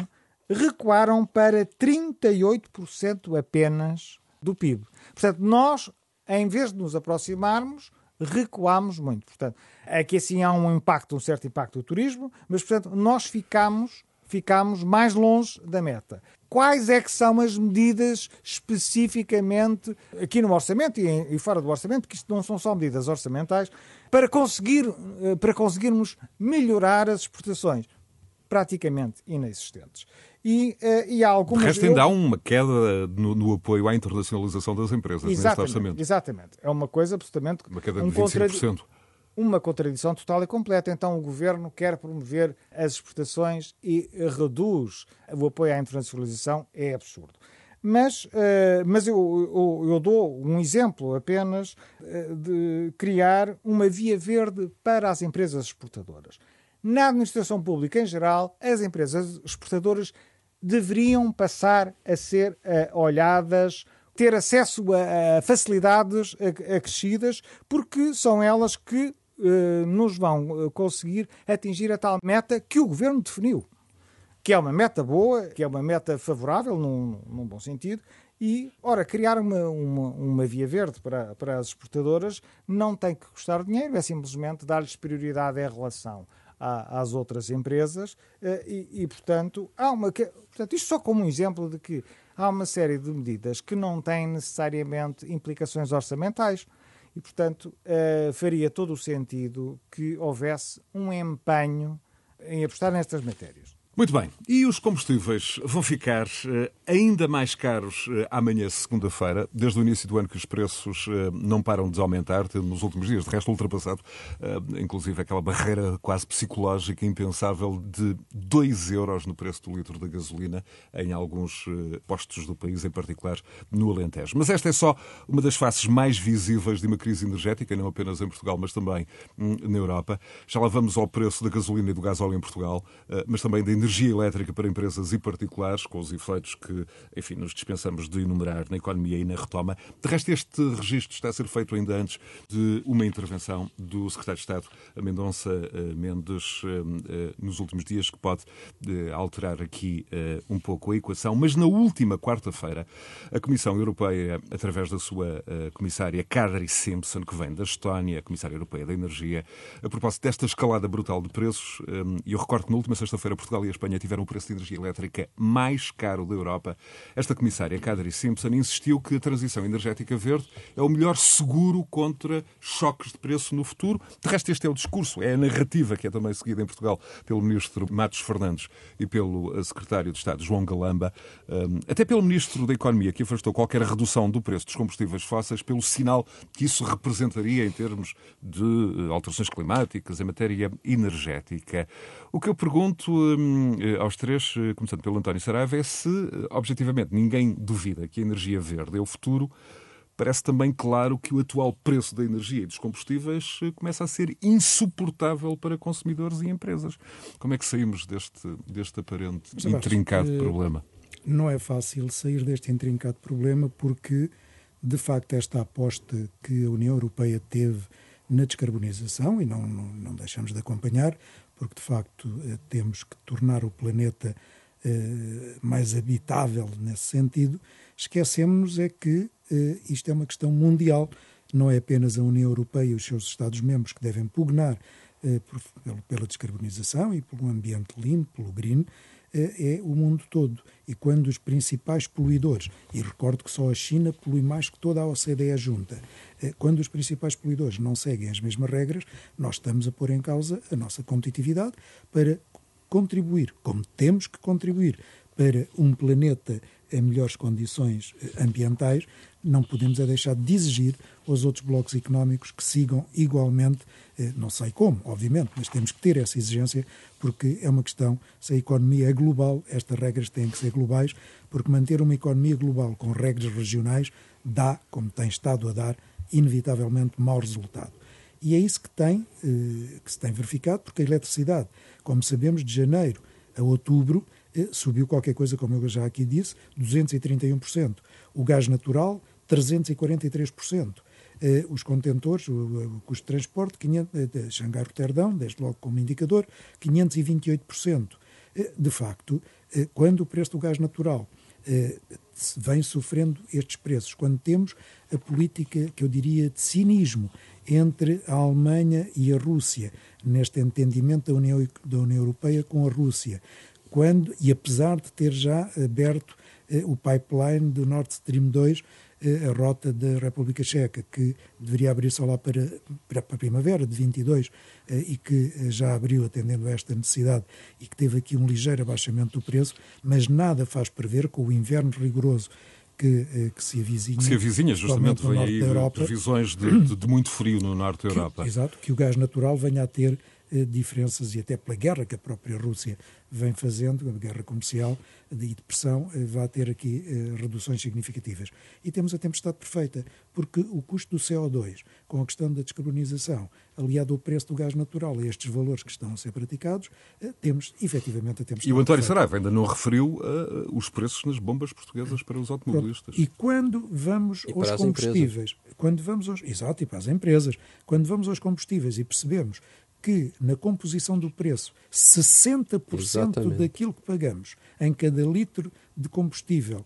[SPEAKER 1] recuaram para 38% apenas do PIB. Portanto, nós, em vez de nos aproximarmos, recuamos muito. Portanto, aqui assim há um impacto, um certo impacto do turismo, mas, portanto, nós ficamos, ficamos mais longe da meta. Quais é que são as medidas especificamente aqui no orçamento e, fora do orçamento, que isto não são só medidas orçamentais, para, conseguir, eh, para conseguirmos melhorar as exportações? Praticamente inexistentes. E, uh, e há algumas.
[SPEAKER 2] De resto, ainda há uma queda no, no, apoio à internacionalização das empresas
[SPEAKER 1] exatamente,
[SPEAKER 2] neste orçamento.
[SPEAKER 1] Exatamente. É uma coisa absolutamente.
[SPEAKER 2] Uma queda de um 25%. Contra
[SPEAKER 1] uma contradição total e completa. Então o governo quer promover as exportações e reduz o apoio à internacionalização. É absurdo. Mas, uh, mas eu, eu, eu, dou um exemplo apenas uh, de criar uma via verde para as empresas exportadoras. Na administração pública em geral, as empresas exportadoras deveriam passar a ser uh, olhadas ter acesso a, a facilidades acrescidas, porque são elas que eh, nos vão eh, conseguir atingir a tal meta que o governo definiu, que é uma meta boa, que é uma meta favorável, num, num bom sentido, e, ora, criar uma, uma, uma, via verde para, para as exportadoras não tem que custar dinheiro, é simplesmente dar-lhes prioridade em relação à, às outras empresas eh, e, e, portanto, há uma. Portanto, isto só como um exemplo de que há uma série de medidas que não têm necessariamente implicações orçamentais. E, portanto, uh, faria todo o sentido que houvesse um empenho em apostar nestas matérias.
[SPEAKER 2] Muito bem. E os combustíveis vão ficar uh, ainda mais caros uh, amanhã, segunda-feira, desde o início do ano que os preços uh, não param de aumentar, nos últimos dias, de resto, ultrapassado, inclusive aquela barreira quase psicológica, impensável, de 2 euros no preço do litro da gasolina em alguns postos do país, em particular no Alentejo. Mas esta é só uma das faces mais visíveis de uma crise energética, não apenas em Portugal, mas também hum, na Europa. Já lá vamos ao preço da gasolina e do gasóleo em Portugal, mas também da energia energia elétrica para empresas e particulares, com os efeitos que, enfim, nos dispensamos de enumerar na economia e na retoma. De resto, este registro está a ser feito ainda antes de uma intervenção do Secretário de Estado, Mendonça eh, Mendes, eh, eh, nos últimos dias, que pode alterar aqui um pouco a equação. Mas na última quarta-feira, a Comissão Europeia, através da sua comissária Kadri Simpson, que vem da Estónia, Comissária Europeia da Energia, a propósito desta escalada brutal de preços, e eu recordo que na última sexta-feira Portugal e a Espanha tiveram o preço de energia elétrica mais caro da Europa, esta comissária Kadri Simpson insistiu que a transição energética verde é o melhor seguro contra choques de preço no futuro. De resto, este é o discurso, é a narrativa que é também seguida em Portugal pelo ministro Matos Fernandes e pelo eh, secretário de Estado João Galamba, eh, até pelo ministro da Economia, que afastou qualquer redução do preço dos combustíveis fósseis pelo sinal que isso representaria em termos de eh, alterações climáticas, em matéria energética. O que eu pergunto eh, aos três, eh, começando pelo António Saraiva, é se, eh, objetivamente, ninguém duvida que a energia verde é o futuro. Parece também claro que o atual preço da energia e dos combustíveis começa a ser insuportável para consumidores e empresas. Como é que saímos deste, deste aparente Mas, intrincado problema?
[SPEAKER 3] Não é fácil sair deste intrincado problema porque, de facto, esta aposta que a União Europeia teve na descarbonização, e não, não, não deixamos de acompanhar, porque de facto eh, temos que tornar o planeta eh, mais habitável nesse sentido, esquecemos é que eh, isto é uma questão mundial, não é apenas a União Europeia e os seus Estados-membros que devem pugnar pela descarbonização e um ambiente limpo, pelo green, é o mundo todo. E quando os principais poluidores, e recordo que só a China polui mais que toda a OCDE junta, eh, quando os principais poluidores não seguem as mesmas regras, nós estamos a pôr em causa a nossa competitividade para contribuir, como temos que contribuir, para um planeta em melhores condições eh, ambientais, não podemos é deixar de exigir aos outros blocos económicos que sigam igualmente, eh, não sei como, obviamente, mas temos que ter essa exigência porque é uma questão, se a economia é global, estas regras têm que ser globais, porque manter uma economia global com regras regionais dá, como tem estado a dar, inevitavelmente mau resultado. E é isso que, tem, eh, que se tem verificado, porque a eletricidade, como sabemos, de janeiro a outubro, subiu qualquer coisa, como eu já aqui disse, 231%. O gás natural, 343%. Os contentores, o custo de transporte, 500, de Xangai-Roterdão, desde logo como indicador, 528%. De facto, quando o preço do gás natural vem sofrendo estes preços, quando temos a política que eu diria de cinismo entre a Alemanha e a Rússia, neste entendimento da União, da União Europeia com a Rússia, quando, e apesar de ter já aberto eh, o pipeline do Nord Stream 2, eh, a rota da República Checa, que deveria abrir só lá para, para a primavera de 22 eh, e que já abriu atendendo a esta necessidade e que teve aqui um ligeiro abaixamento do preço, mas nada faz prever com o inverno rigoroso que, que se avizinha.
[SPEAKER 2] Se avizinha, justamente, vem aí Europa, previsões de, de, de, muito frio no norte da Europa.
[SPEAKER 3] Que, exato, que o gás natural venha a ter diferenças e até pela guerra que a própria Rússia vem fazendo, a guerra comercial e de pressão, eh, vai ter aqui eh, reduções significativas. E temos a tempestade perfeita, porque o custo do CO2, com a questão da descarbonização, aliado ao preço do gás natural e estes valores que estão a ser praticados, eh, temos efetivamente a tempestade
[SPEAKER 2] E o António
[SPEAKER 3] perfeita.
[SPEAKER 2] Saraiva ainda não referiu uh, os preços nas bombas portuguesas para os automobilistas.
[SPEAKER 3] Pronto. E quando vamos
[SPEAKER 4] e
[SPEAKER 3] aos combustíveis, quando vamos aos, exato, e para as empresas, quando vamos aos combustíveis e percebemos que na composição do preço 60% Exatamente. daquilo que pagamos em cada litro de combustível,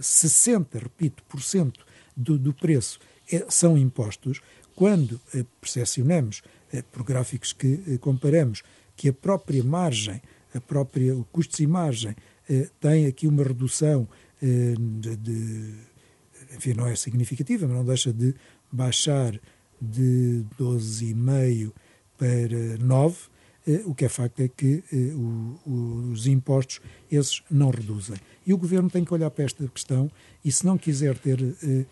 [SPEAKER 3] 60, repito, por cento do, do preço é, são impostos, quando eh, percepcionamos eh, por gráficos que eh, comparamos que a própria margem, a própria, o custos e margem eh, tem aqui uma redução eh, de, de, enfim, não é significativa, mas não deixa de baixar de 12,5 para 9, eh, o que é facto é que eh, os impostos, esses não reduzem. E o Governo tem que olhar para esta questão e, se não quiser ter eh,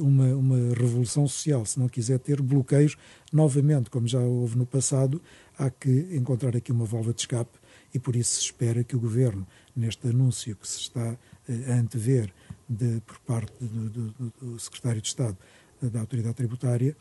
[SPEAKER 3] uma, uma revolução social, se não quiser ter bloqueios, novamente, como já houve no passado, há que encontrar aqui uma válvula de escape e por isso se espera que o Governo, neste anúncio que se está a antever de, por parte do, do, do Secretário de Estado da Autoridade Tributária,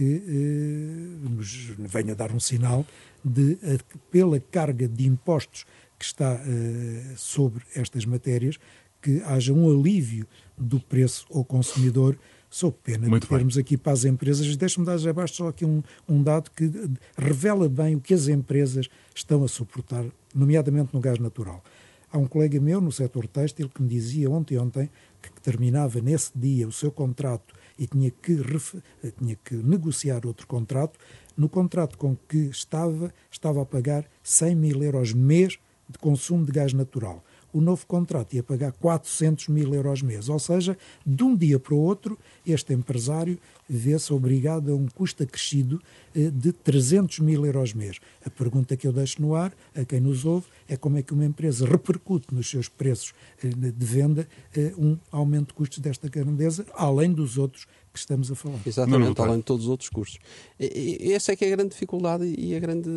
[SPEAKER 3] que eh, nos venha dar um sinal de, eh, pela carga de impostos que está eh, sobre estas matérias, que haja um alívio do preço ao consumidor, sob pena Muito de termos bem. aqui para as empresas. Deixe-me dar já abaixo só aqui um, um dado que revela bem o que as empresas estão a suportar, nomeadamente no gás natural. Há um colega meu no setor têxtil que me dizia ontem ontem que terminava nesse dia o seu contrato e tinha que, tinha que negociar outro contrato, no contrato com que estava, estava a pagar 100 mil euros mês de consumo de gás natural. O novo contrato ia pagar 400 mil euros mês, ou seja, de um dia para o outro, este empresário vê-se obrigado a um custo acrescido eh, de 300 mil euros mês. A pergunta que eu deixo no ar, a quem nos ouve, é como é que uma empresa repercute nos seus preços eh, de venda eh, um aumento de custos desta grandeza, além dos outros que estamos a falar.
[SPEAKER 4] Exatamente, além de todos os outros custos. E, essa é que é a grande dificuldade e a grande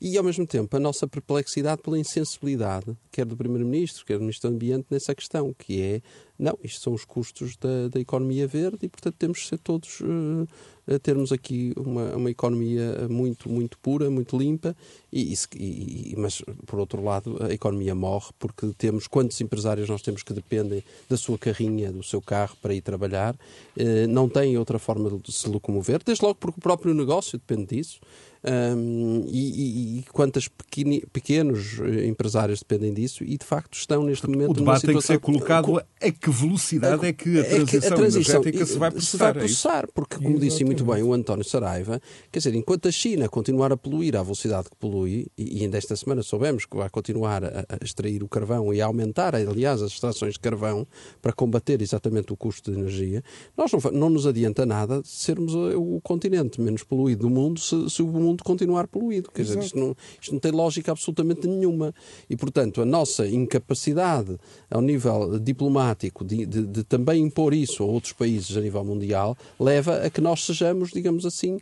[SPEAKER 4] e ao mesmo tempo a nossa perplexidade pela insensibilidade, quer do Primeiro-Ministro, quer do Ministro do Ambiente, nessa questão, que é não, isto são os custos da, da economia verde e, portanto, temos que ser todos uh, a termos aqui uma, uma economia muito, muito pura, muito limpa, e, e, mas, por outro lado, a economia morre porque temos quantos empresários nós temos que dependem da sua carrinha, do seu carro para ir trabalhar, uh, não têm outra forma de se locomover, desde logo porque o próprio negócio depende disso. Um, e, e, e quantos pequenos eh, empresários dependem disso e de facto estão neste momento.
[SPEAKER 2] O debate tem que ser colocado a que velocidade é que a transição, é que a transição energética se vai processar. Se vai
[SPEAKER 4] processar,
[SPEAKER 2] é
[SPEAKER 4] porque, como disse muito bem o António Saraiva, quer dizer, enquanto a China continuar a poluir à velocidade que polui, e, ainda esta semana soubemos que vai continuar a, a extrair o carvão e a aumentar, aliás, as extrações de carvão para combater exatamente o custo de energia, nós não, não nos adianta nada sermos o continente menos poluído do mundo se, se o mundo mundo continuar poluído. Quer dizer, isto não, isto não tem lógica absolutamente nenhuma. E, portanto, a nossa incapacidade ao nível diplomático de, de, de também impor isso a outros países a nível mundial leva a que nós sejamos, digamos assim,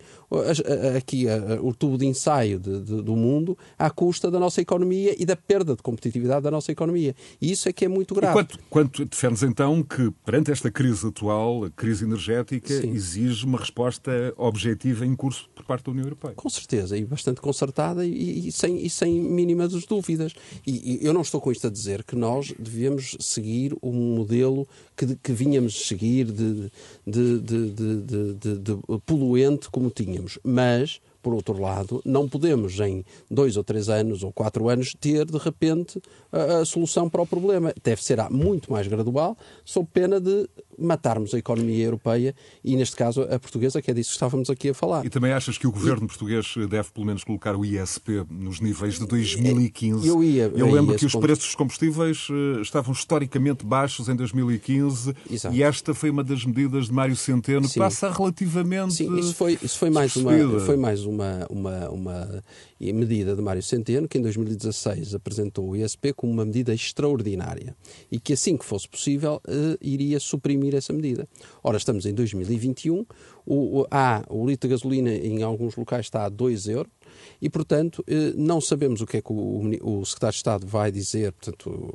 [SPEAKER 4] aqui o tubo de ensaio de, de, do mundo à custa da nossa economia e da perda de competitividade da nossa economia. E isso é que é muito grave.
[SPEAKER 2] Quanto, quanto defendes então que, perante esta crise atual, a crise energética, Sim. exige uma resposta objetiva em curso por parte da União Europeia?
[SPEAKER 4] Com certeza e bastante concertada e, e sem, e sem mínimas dúvidas. E, e, eu não estou com isto a dizer que nós devemos seguir o um modelo que, que vínhamos seguir de, de, de, de poluente como tínhamos, mas por outro lado, não podemos em dois ou três anos ou quatro anos ter, de repente, a, a solução para o problema. Deve ser muito mais gradual, sob pena de matarmos a economia europeia e, neste caso, a portuguesa, que é disso que estávamos aqui a falar.
[SPEAKER 2] E também achas que o governo e... português deve, pelo menos, colocar o ISP nos níveis de 2015?
[SPEAKER 4] Eu ia.
[SPEAKER 2] Eu lembro que os ponto. preços dos combustíveis eh, estavam historicamente baixos em 2015 Exato. e esta foi uma das medidas de Mário Centeno que passa relativamente.
[SPEAKER 4] Sim, isso foi, isso foi mais, uma, foi mais uma, uma, uma medida de Mário Centeno, que em 2016 apresentou o ISP como uma medida extraordinária e que, assim que fosse possível, eh, iria suprimir essa medida. Ora, estamos em 2021, o, o, há, o litro de gasolina em alguns locais está a 2 euros, e, portanto, eh, não sabemos o que é que o, Secretário de Estado vai dizer, portanto,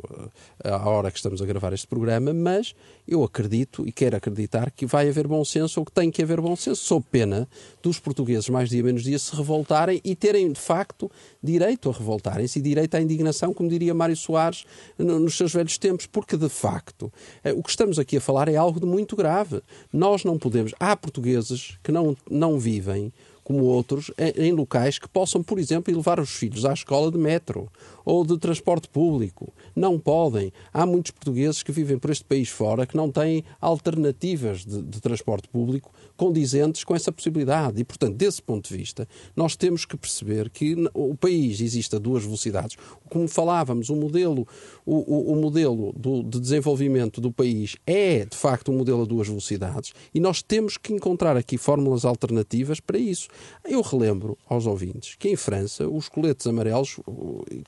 [SPEAKER 4] eh, à hora que estamos a gravar este programa, mas eu acredito e quero acreditar que vai haver bom senso ou que tem que haver bom senso, sob pena dos portugueses mais dia menos dia se revoltarem e terem, de facto, direito a revoltarem-se e direito à indignação, como diria Mário Soares nos seus velhos tempos, porque, de facto, eh, o que estamos aqui a falar é algo de muito grave. Nós não podemos. Há portugueses que não, não vivem como outros, em locais que possam, por exemplo, levar os filhos à escola de metro ou de transporte público. Não podem. Há muitos portugueses que vivem por este país fora que não têm alternativas de, de transporte público condizentes com essa possibilidade. E, portanto, desse ponto de vista, nós temos que perceber que o país existe a duas velocidades. Como falávamos, o modelo, o, o, o modelo do, de desenvolvimento do país é, de facto, um modelo a duas velocidades e nós temos que encontrar aqui fórmulas alternativas para isso. Eu relembro aos ouvintes que em França os coletes amarelos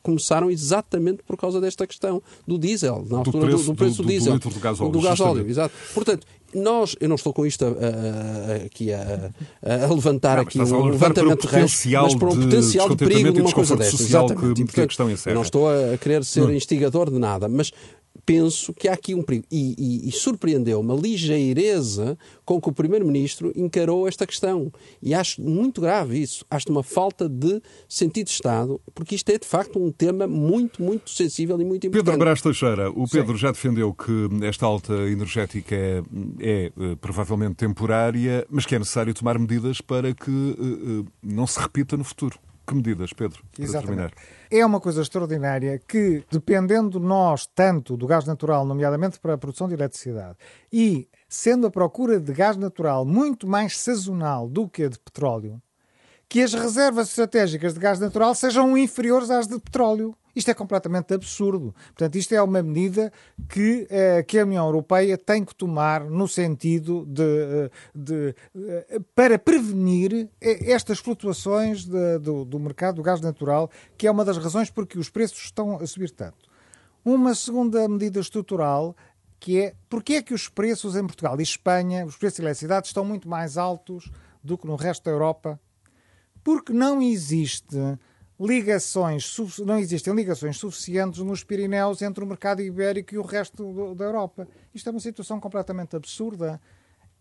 [SPEAKER 4] começaram exatamente por causa desta questão do diesel, na altura do preço do, do, preço do, do diesel.
[SPEAKER 2] Do, do, gasóleo.
[SPEAKER 4] Do gasóleo, exato. Portanto, nós, eu não estou com isto a, a, a, aqui a, levantar não, aqui um levantamento de risco, mas para um potencial de, de perigo de uma coisa desta. Exatamente.
[SPEAKER 2] Que, e, portanto,
[SPEAKER 4] que não estou a querer ser hum. instigador de nada, mas penso que há aqui um perigo. E, e, e surpreendeu-me a ligeireza com que o Primeiro-Ministro encarou esta questão. E acho muito grave isso. Acho uma falta de sentido de Estado, porque isto é de facto um tema muito, muito sensível e muito importante.
[SPEAKER 2] Pedro Brás Teixeira, o Pedro Sim. já defendeu que esta alta energética é, é, é, provavelmente temporária, mas que é necessário tomar medidas para que uh, uh, não se repita no futuro. Que medidas, Pedro?
[SPEAKER 1] Exatamente. É uma coisa extraordinária que, dependendo nós tanto do gás natural, nomeadamente para a produção de eletricidade, e sendo a procura de gás natural muito mais sazonal do que a de petróleo, que as reservas estratégicas de gás natural sejam inferiores às de petróleo. Isto é completamente absurdo. Portanto, isto é uma medida que, eh, que a União Europeia tem que tomar no sentido de, eh, de eh, para prevenir estas flutuações de, do, do mercado do gás natural, que é uma das razões porque os preços estão a subir tanto. Uma segunda medida estrutural que é porque é que os preços em Portugal e Espanha, os preços de eletricidade, estão muito mais altos do que no resto da Europa? Porque não existe ligações, não existem ligações suficientes nos Pirineus entre o mercado ibérico e o resto da Europa. Isto é uma situação completamente absurda.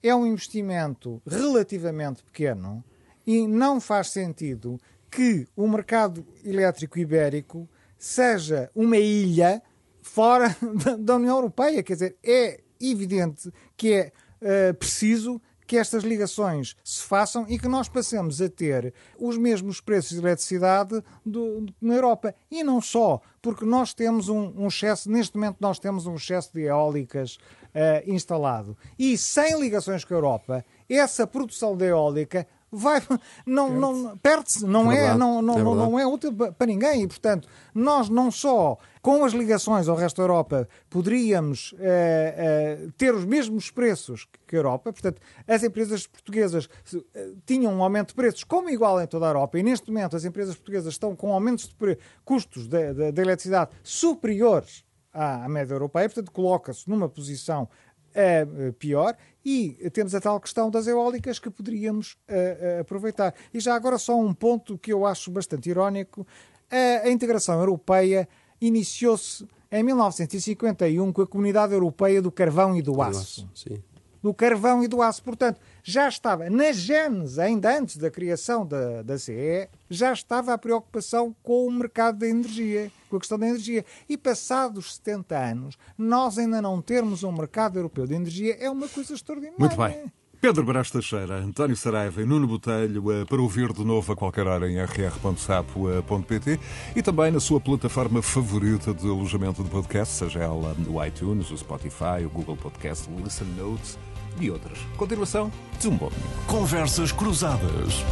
[SPEAKER 1] É um investimento relativamente pequeno e não faz sentido que o mercado elétrico ibérico seja uma ilha fora da União Europeia. Quer dizer, é evidente que é uh, preciso que estas ligações se façam e que nós passemos a ter os mesmos preços de eletricidade do, na Europa. E não só, porque nós temos um, um excesso, neste momento nós temos um excesso de eólicas uh, instalado. E sem ligações com a Europa, essa produção de eólica vai não não perde-se não é, é não não, é não é útil para ninguém e portanto nós não só com as ligações ao resto da Europa poderíamos eh, eh, ter os mesmos preços que a Europa portanto as empresas portuguesas eh, tinham um aumento de preços como igual em toda a Europa e neste momento as empresas portuguesas estão com aumentos de custos da eletricidade superiores à, à média europeia portanto coloca-se numa posição pior e temos a tal questão das eólicas que poderíamos aproveitar. E já agora só um ponto que eu acho bastante irónico. A integração europeia iniciou-se em 1951 com a Comunidade Europeia do Carvão e do Aço. Do carvão e do aço. Portanto, já estava na gênese, ainda antes da criação da, da CE, já estava a preocupação com o mercado da energia, com a questão da energia. E passados 70 anos, nós ainda não termos um mercado europeu de energia é uma coisa extraordinária.
[SPEAKER 2] Muito bem. Pedro Brás Teixeira, António Saraiva e Nuno Botelho eh, para ouvir de novo a qualquer hora em rr.sapo.pt e também na sua plataforma favorita de alojamento de podcast, seja ela o iTunes, o Spotify, o Google Podcast, o Listen Notes e outras. Continuação de um bom
[SPEAKER 5] Conversas Cruzadas.